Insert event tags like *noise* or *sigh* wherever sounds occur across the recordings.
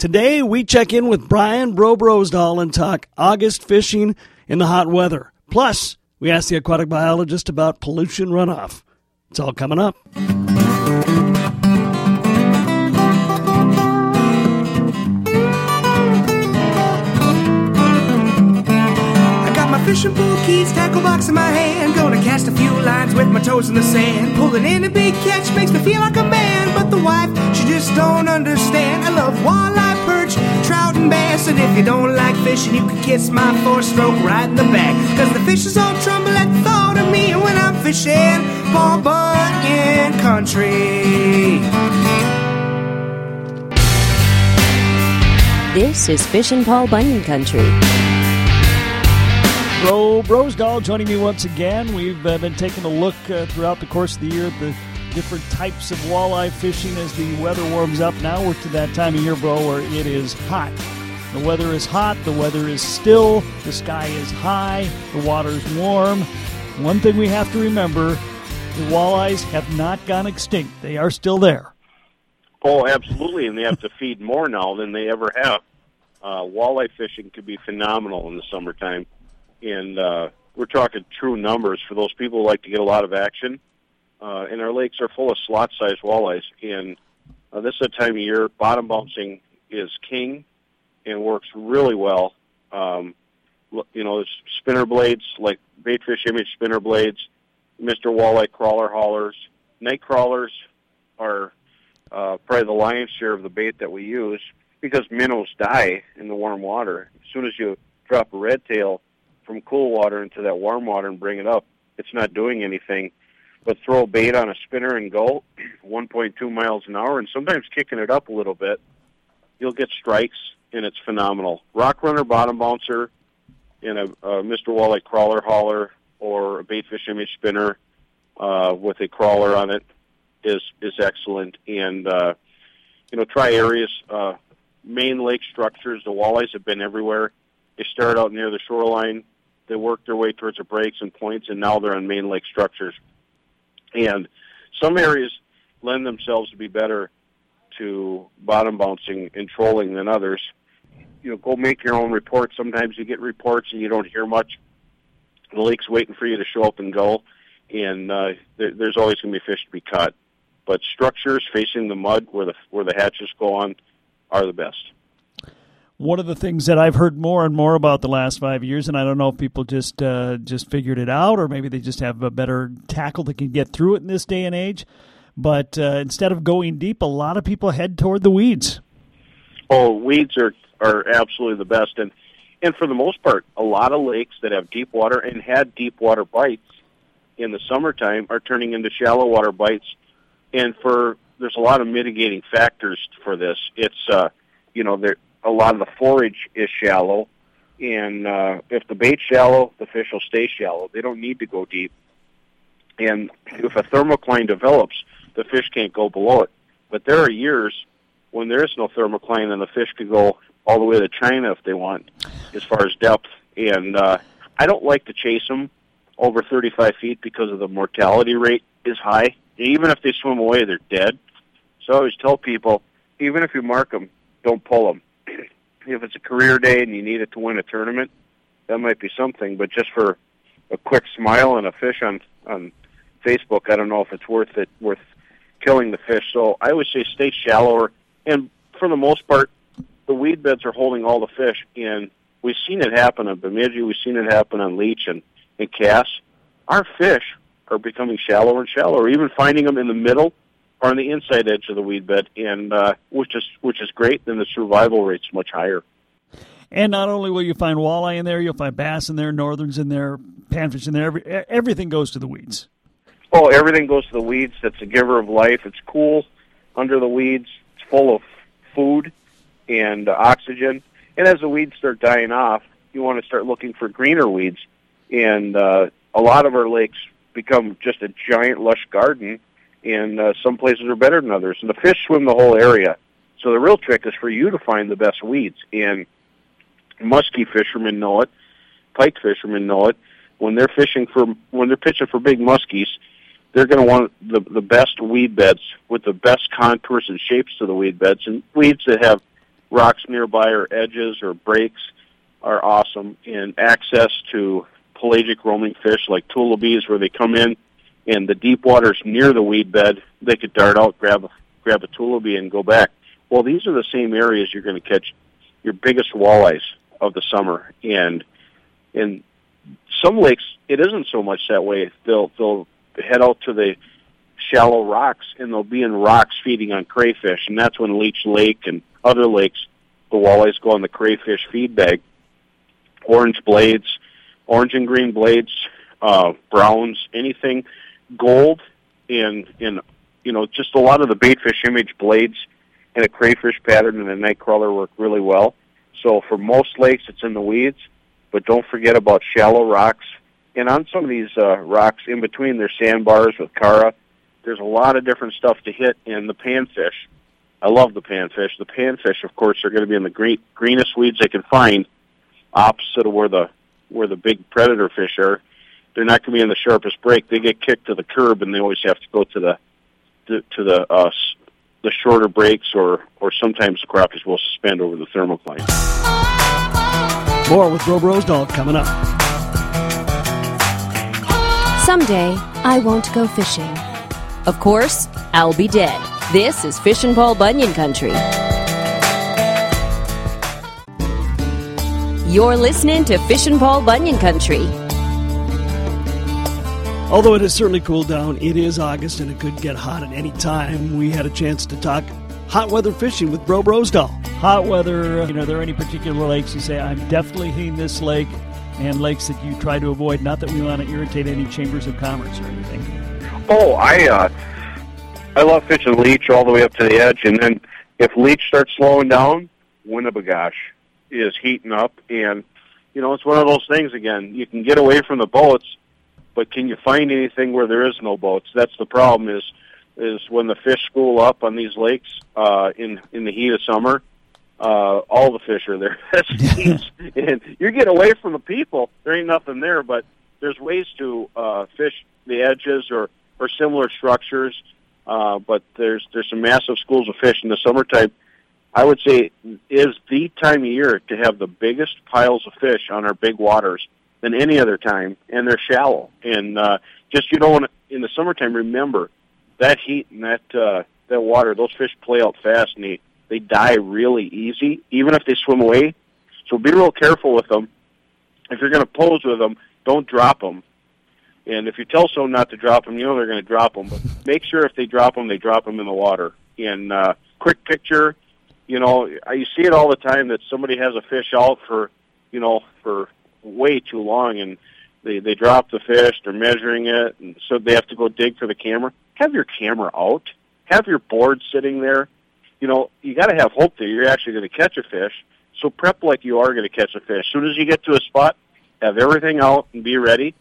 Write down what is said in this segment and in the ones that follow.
Today, we check in with Brian Bro Brosdahl and talk August fishing in the hot weather. Plus, we ask the aquatic biologist about pollution runoff. It's all coming up. I got my fishing pole keys, tackle box in my hand. Gonna cast a few lines with my toes in the sand. Pulling in a big catch makes me feel like a man. But the wife, she just don't understand. I love walleye, trout, and bass. And if you don't like fishing, you can kiss my four stroke right in the back. Cause the fishes all tremble at the thought of me when I'm fishing Paul Bunyan country. This is Fishin' Paul Bunyan Country. Bro Brosdahl joining me once again. We've uh, been taking a look uh, throughout the course of the year at the different types of walleye fishing as the weather warms up. Now we're to that time of year, bro, where it is hot. The weather is hot, the weather is still, the sky is high, the water is warm. One thing we have to remember the walleyes have not gone extinct, they are still there. Oh, absolutely, and they have to *laughs* feed more now than they ever have. Uh, walleye fishing could be phenomenal in the summertime and uh, we're talking true numbers for those people who like to get a lot of action. Uh, and our lakes are full of slot-sized walleyes, and uh, this is a time of year bottom bouncing is king and works really well. Um, you know, spinner blades like baitfish image spinner blades, Mr. Walleye crawler haulers, night crawlers are uh, probably the lion's share of the bait that we use because minnows die in the warm water. As soon as you drop a red tail, from cool water into that warm water and bring it up. It's not doing anything but throw bait on a spinner and go *clears throat* 1.2 miles an hour and sometimes kicking it up a little bit. You'll get strikes and it's phenomenal. Rock runner bottom bouncer and a, a Mr. Walleye crawler hauler or a baitfish image spinner uh, with a crawler on it is is excellent. And uh, you know, try areas, uh, main lake structures. The walleyes have been everywhere. They start out near the shoreline they work their way towards the breaks and points, and now they're on main lake structures. And some areas lend themselves to be better to bottom bouncing and trolling than others. You know, go make your own reports. Sometimes you get reports and you don't hear much. The lake's waiting for you to show up and go, and uh, there, there's always going to be fish to be caught. But structures facing the mud where the where the hatches go on are the best one of the things that I've heard more and more about the last five years, and I don't know if people just uh, just figured it out or maybe they just have a better tackle that can get through it in this day and age. But uh, instead of going deep, a lot of people head toward the weeds. Oh, weeds are are absolutely the best, and and for the most part, a lot of lakes that have deep water and had deep water bites in the summertime are turning into shallow water bites, and for there's a lot of mitigating factors for this. It's uh, you know there a lot of the forage is shallow, and uh, if the bait's shallow, the fish will stay shallow. They don't need to go deep. And if a thermocline develops, the fish can't go below it. But there are years when there is no thermocline, and the fish could go all the way to China if they want, as far as depth. And uh, I don't like to chase them over 35 feet because of the mortality rate is high. Even if they swim away, they're dead. So I always tell people, even if you mark them, don't pull them if it's a career day and you need it to win a tournament, that might be something. But just for a quick smile and a fish on on Facebook, I don't know if it's worth it worth killing the fish. So I would say stay shallower, and for the most part, the weed beds are holding all the fish. And we've seen it happen on Bemidji, we've seen it happen on Leech and and Cass. Our fish are becoming shallower and shallower, even finding them in the middle are on the inside edge of the weed bed, and uh, which is which is great. Then the survival rate's much higher. And not only will you find walleye in there, you'll find bass in there, northerns in there, panfish in there. Every, everything goes to the weeds. Oh, everything goes to the weeds. That's a giver of life. It's cool under the weeds. It's full of food and uh, oxygen. And as the weeds start dying off, you want to start looking for greener weeds. And uh, a lot of our lakes become just a giant lush garden and uh, some places are better than others. And the fish swim the whole area. So the real trick is for you to find the best weeds. And muskie fishermen know it, pike fishermen know it. When they're fishing for, when they're pitching for big muskies, they're going to want the the best weed beds with the best contours and shapes to the weed beds, and weeds that have rocks nearby or edges or breaks are awesome. And access to pelagic roaming fish like tullibees where they come in and the deep waters near the weed bed, they could dart out, grab a, grab a tullibee and go back. Well, these are the same areas you're going to catch your biggest walleyes of the summer. And in some lakes, it isn't so much that way. They'll they'll head out to the shallow rocks and they'll be in rocks feeding on crayfish, and that's when Leech Lake and other lakes, the walleyes go on the crayfish feed bag. Orange blades, orange and green blades, uh, browns, anything gold, and and you know just a lot of the baitfish image blades and a crayfish pattern and a night crawler work really well. So for most lakes, it's in the weeds, but don't forget about shallow rocks. And on some of these uh, rocks in between, there's sandbars with chara. There's a lot of different stuff to hit in the panfish. I love the panfish. The panfish, of course, are going to be in the green, greenest weeds they can find, opposite of where the where the big predator fish are. They're not going to be in the sharpest break. They get kicked to the curb, and they always have to go to the to, to the uh, the shorter breaks, or or sometimes the crappie will suspend over the thermocline. More with Bro Brosdahl coming up. Someday, I won't go fishing. Of course, I'll be dead. This is Fishin' Paul Bunyan Country. You're listening to Fishin' Paul Bunyan Country. Although it has certainly cooled down, it is August and it could get hot at any time. We had a chance to talk hot weather fishing with Bro Brosdahl. Hot weather, you know, are there any particular lakes you say, I'm definitely hitting this lake, and lakes that you try to avoid? Not that we want to irritate any chambers of commerce or anything. Oh, I uh, I love fishing leech all the way up to the edge, and then if leech starts slowing down, Winnipegosis is heating up, and you know it's one of those things. Again, you can get away from the boats, but can you find anything where there is no boats? That's the problem. Is is when the fish school up on these lakes uh, in in the heat of summer. Uh, all the fish are there. *laughs* *laughs* and you get away from the people. There ain't nothing there, but there's ways to uh, fish the edges or or similar structures. Uh, but there's there's some massive schools of fish in the summertime. I would say is the time of year to have the biggest piles of fish on our big waters than any other time, and they're shallow. And uh, just you know, in the summertime, remember that heat and that uh, that water. Those fish play out fast, and they they die really easy, even if they swim away. So be real careful with them. If you're going to pose with them, don't drop them. And if you tell someone not to drop them, you know they're going to drop them. But *laughs* make sure if they drop them, they drop them in the water. And uh, quick picture, you know, you see it all the time that somebody has a fish out for, you know, for way too long, and they they drop the fish. They're measuring it, and so they have to go dig for the camera. Have your camera out. Have your board sitting there. You know, you got to have hope that you're actually going to catch a fish. So prep like you are going to catch a fish. As soon as you get to a spot, have everything out and be ready.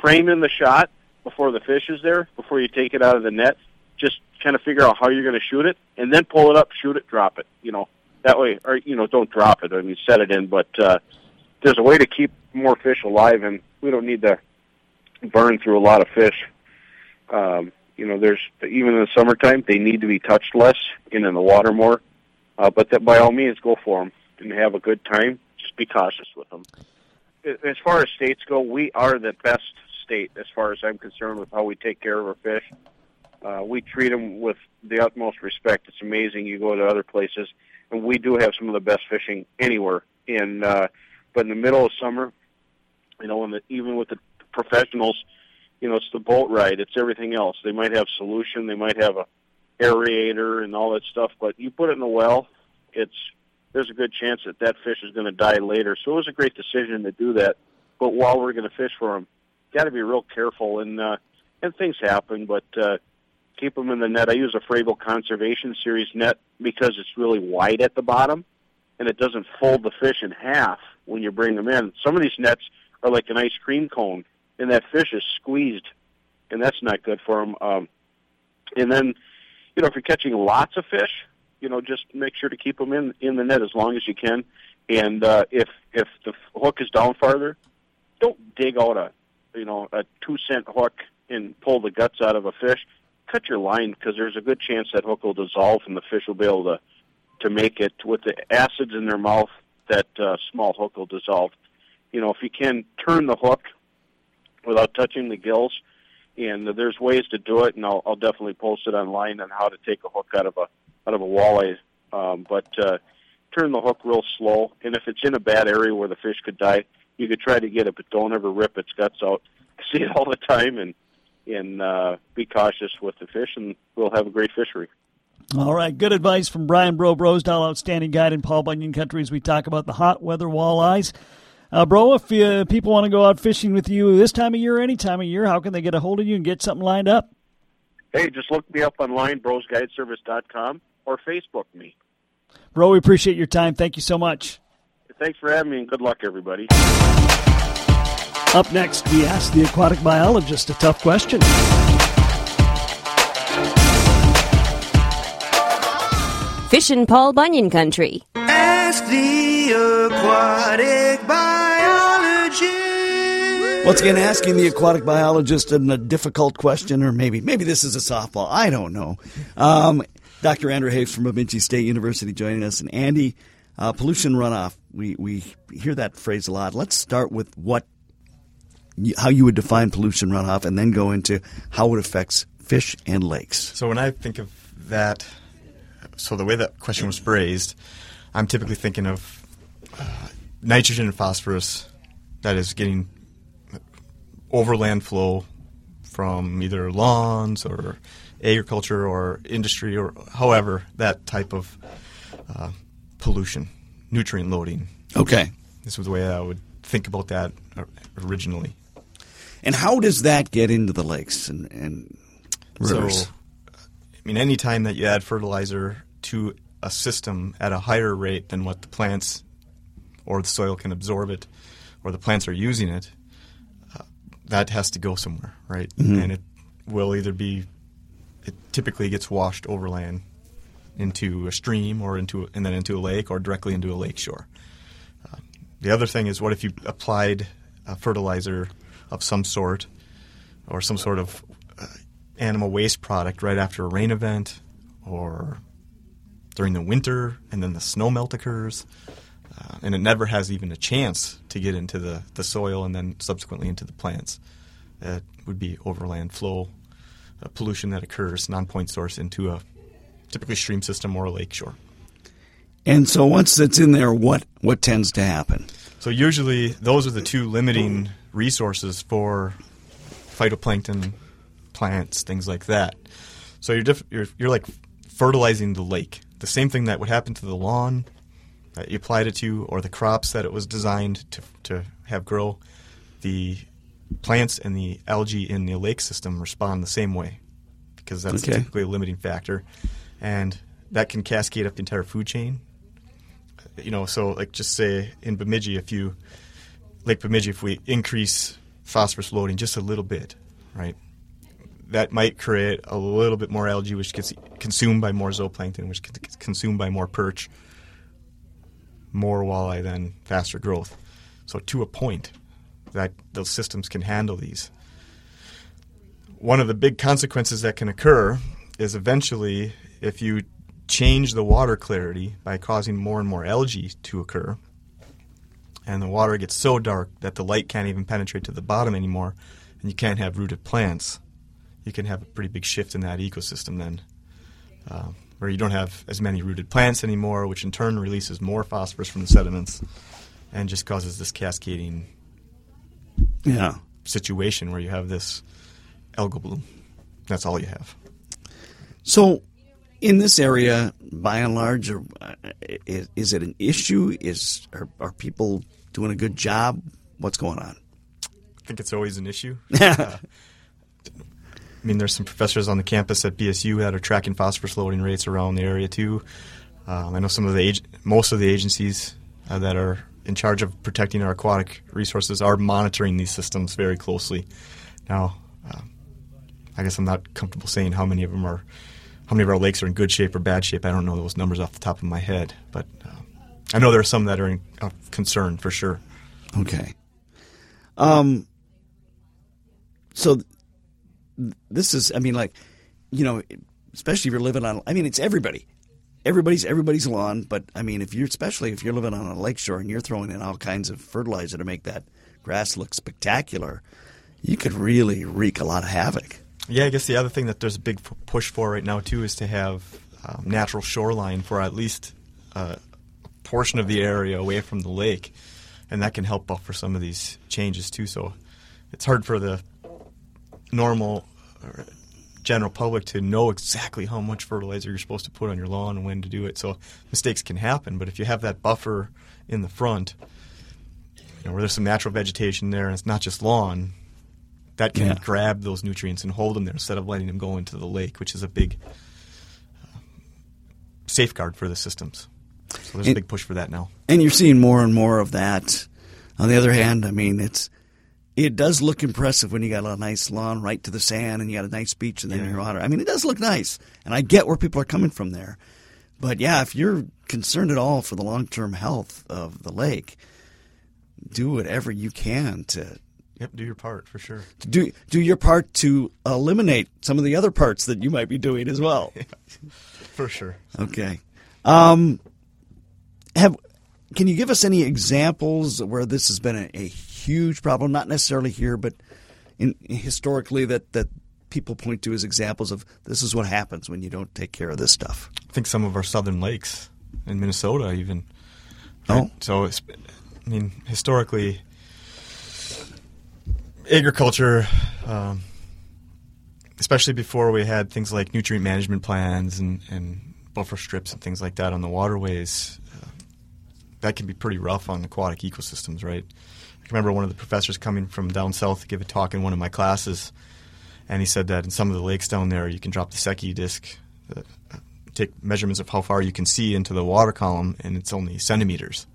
Frame in the shot before the fish is there, before you take it out of the net. Just kind of figure out how you're going to shoot it, and then pull it up, shoot it, drop it. You know, that way, or you know, don't drop it. I mean, set it in, but uh, there's a way to keep more fish alive, and we don't need to burn through a lot of fish. Um, you know, there's even in the summertime they need to be touched less and in the water more. Uh, but that by all means, go for them and have a good time. Just be cautious with them. As far as states go, we are the best state as far as I'm concerned with how we take care of our fish. Uh, we treat them with the utmost respect. It's amazing. You go to other places, and we do have some of the best fishing anywhere. And uh, but in the middle of summer, you know, when the, even with the professionals, you know, it's the boat ride. It's everything else. They might have solution. They might have a aerator and all that stuff. But you put it in a well, it's there's a good chance that that fish is going to die later. So it was a great decision to do that. But while we're going to fish for them, got to be real careful. And uh, and things happen, but uh, keep them in the net. I use a Frabill Conservation Series net because it's really wide at the bottom, and it doesn't fold the fish in half when you bring them in. Some of these nets are like an ice cream cone, and that fish is squeezed, and that's not good for them. Um, and then, you know, if you're catching lots of fish, you know, just make sure to keep them in in the net as long as you can. And uh, if if the hook is down farther, don't dig out a you know a two cent hook and pull the guts out of a fish. Cut your line because there's a good chance that hook will dissolve and the fish will be able to to make it with the acids in their mouth that uh, small hook will dissolve. You know, if you can turn the hook without touching the gills, and there's ways to do it, and I'll, I'll definitely post it online on how to take a hook out of a out of a walleye. Um, but uh, turn the hook real slow, and if it's in a bad area where the fish could die, you could try to get it, but don't ever rip its guts out. I *laughs* see it all the time, and and uh, be cautious with the fish, and we'll have a great fishery. All right, good advice from Brian Bro Brosdahl, outstanding guide in Paul Bunyan country as we talk about the hot weather walleyes. Uh, bro, if uh, people want to go out fishing with you this time of year or any time of year, how can they get a hold of you and get something lined up? Hey, just look me up online, brosguideservice.com, or Facebook me. Bro, we appreciate your time. Thank you so much. Thanks for having me, and good luck, everybody. Up next, we ask the aquatic biologist a tough question. Fishin' Paul Bunyan Country. Ask the aquatic biologist. Once again, asking the aquatic biologist a difficult question, or maybe maybe this is a softball. I don't know. Um, Dr. Andrew Hafs from Bemidji State University joining us, and Andy, uh, pollution runoff. We we hear that phrase a lot. Let's start with what how you would define pollution runoff, and then go into how it affects fish and lakes. So when I think of that, so the way that question was phrased, I'm typically thinking of uh, nitrogen and phosphorus that is getting overland flow from either lawns or agriculture or industry or however that type of uh, pollution, nutrient loading. Okay. This was the way I would think about that originally. And how does that get into the lakes and, and rivers? So, I mean, any time that you add fertilizer to a system at a higher rate than what the plants or the soil can absorb it, or the plants are using it, uh, that has to go somewhere, right? Mm-hmm. And it will either be, it typically gets washed overland into a stream or into, and then into a lake or directly into a lake shore. Uh, the other thing is, what if you applied a fertilizer of some sort or some sort of uh, animal waste product right after a rain event or during the winter and then the snow melt occurs uh, and it never has even a chance to get into the, the soil and then subsequently into the plants. It would be overland flow uh, pollution that occurs, non-point source, into a typically stream system or a lake shore. And so once it's in there, what what tends to happen? So usually those are the two limiting resources for phytoplankton, plants, things like that. So you're diff- you're you're like fertilizing the lake. The same thing that would happen to the lawn that you applied it to, or the crops that it was designed to to have grow. The plants and the algae in the lake system respond the same way because that's Okay. typically a limiting factor, and that can cascade up the entire food chain. You know, so like just say in Bemidji, if you Lake Bemidji, if we increase phosphorus loading just a little bit, right, that might create a little bit more algae, which gets consumed by more zooplankton, which gets consumed by more perch, more walleye, then faster growth. So to a point, that those systems can handle these. One of the big consequences that can occur is eventually if you change the water clarity by causing more and more algae to occur, and the water gets so dark that the light can't even penetrate to the bottom anymore, and you can't have rooted plants, you can have a pretty big shift in that ecosystem then, uh, where you don't have as many rooted plants anymore, which in turn releases more phosphorus from the sediments and just causes this cascading Yeah. situation where you have this algal bloom. That's all you have. So, in this area, by and large, are, uh, is, is it an issue? Is are, are people doing a good job? What's going on? I think it's always an issue. *laughs* Uh, I mean, there's some professors on the campus at BSU that are tracking phosphorus loading rates around the area too. Um, I know some of the ag- most of the agencies uh, that are in charge of protecting our aquatic resources are monitoring these systems very closely. Now, uh, I guess I'm not comfortable saying how many of them are, how many of our lakes are in good shape or bad shape. I don't know those numbers off the top of my head, but uh, I know there are some that are in, of concern for sure. Okay. Um. So, this is, I mean, like, you know, especially if you're living on, I mean, it's everybody. everybody's everybody's lawn, but I mean, if you're especially if you're living on a lakeshore and you're throwing in all kinds of fertilizer to make that grass look spectacular, you could really wreak a lot of havoc. Yeah, I guess the other thing that there's a big push for right now too is to have um, natural shoreline for at least a portion of the area away from the lake, and that can help buffer some of these changes too. So it's hard for the normal or general public to know exactly how much fertilizer you're supposed to put on your lawn and when to do it. So mistakes can happen, but if you have that buffer in the front, you know, where there's some natural vegetation there, and it's not just lawn, that can Yeah. grab those nutrients and hold them there instead of letting them go into the lake, which is a big uh, safeguard for the systems. So there's a big push for that now. and you're seeing more and more of that. On the other hand, I mean, it's it does look impressive when you got a nice lawn right to the sand and you got a nice beach and then your water. I mean, it does look nice, and I get where people are coming from there. But yeah, if you're concerned at all for the long term health of the lake, do whatever you can to Yep, do your part for sure. to do do your part to eliminate some of the other parts that you might be doing as well. *laughs* For sure. Okay. Um, have can you give us any examples where this has been a, a huge problem? Not necessarily here, but in, historically that that people point to as examples of this is what happens when you don't take care of this stuff. I think some of our southern lakes in Minnesota even. Oh. So, it's, I mean, historically, agriculture, um, especially before we had things like nutrient management plans and, and buffer strips and things like that on the waterways, that can be pretty rough on aquatic ecosystems, right? I remember one of the professors coming from down south to give a talk in one of my classes, and he said that in some of the lakes down there, you can drop the Secchi disc, uh, take measurements of how far you can see into the water column, and it's only centimeters.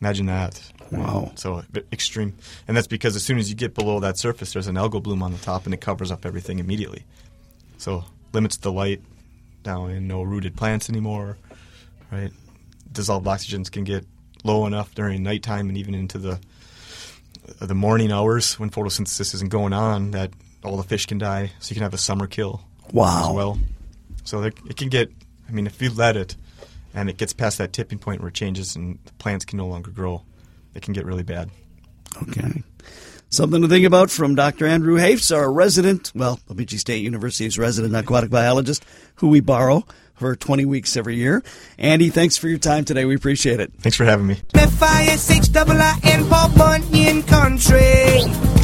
Imagine that. Wow. So extreme, and that's because as soon as you get below that surface, there's an algal bloom on the top, and it covers up everything immediately. So limits the light down, and no rooted plants anymore. Right? Dissolved oxygens can get low enough during nighttime and even into the uh, the morning hours when photosynthesis isn't going on that all the fish can die. So you can have a summer kill Wow. as well. So it can get. I mean, if you let it, and it gets past that tipping point where it changes and the plants can no longer grow, it can get really bad. Okay. Something to think about from Dr. Andrew Hafs, our resident, well, Bemidji State University's resident aquatic biologist, who we borrow for 20 weeks every year. Andy, thanks for your time today. We appreciate it. Thanks for having me. F-I-S-H-I-I-N Paul Bunyan Country.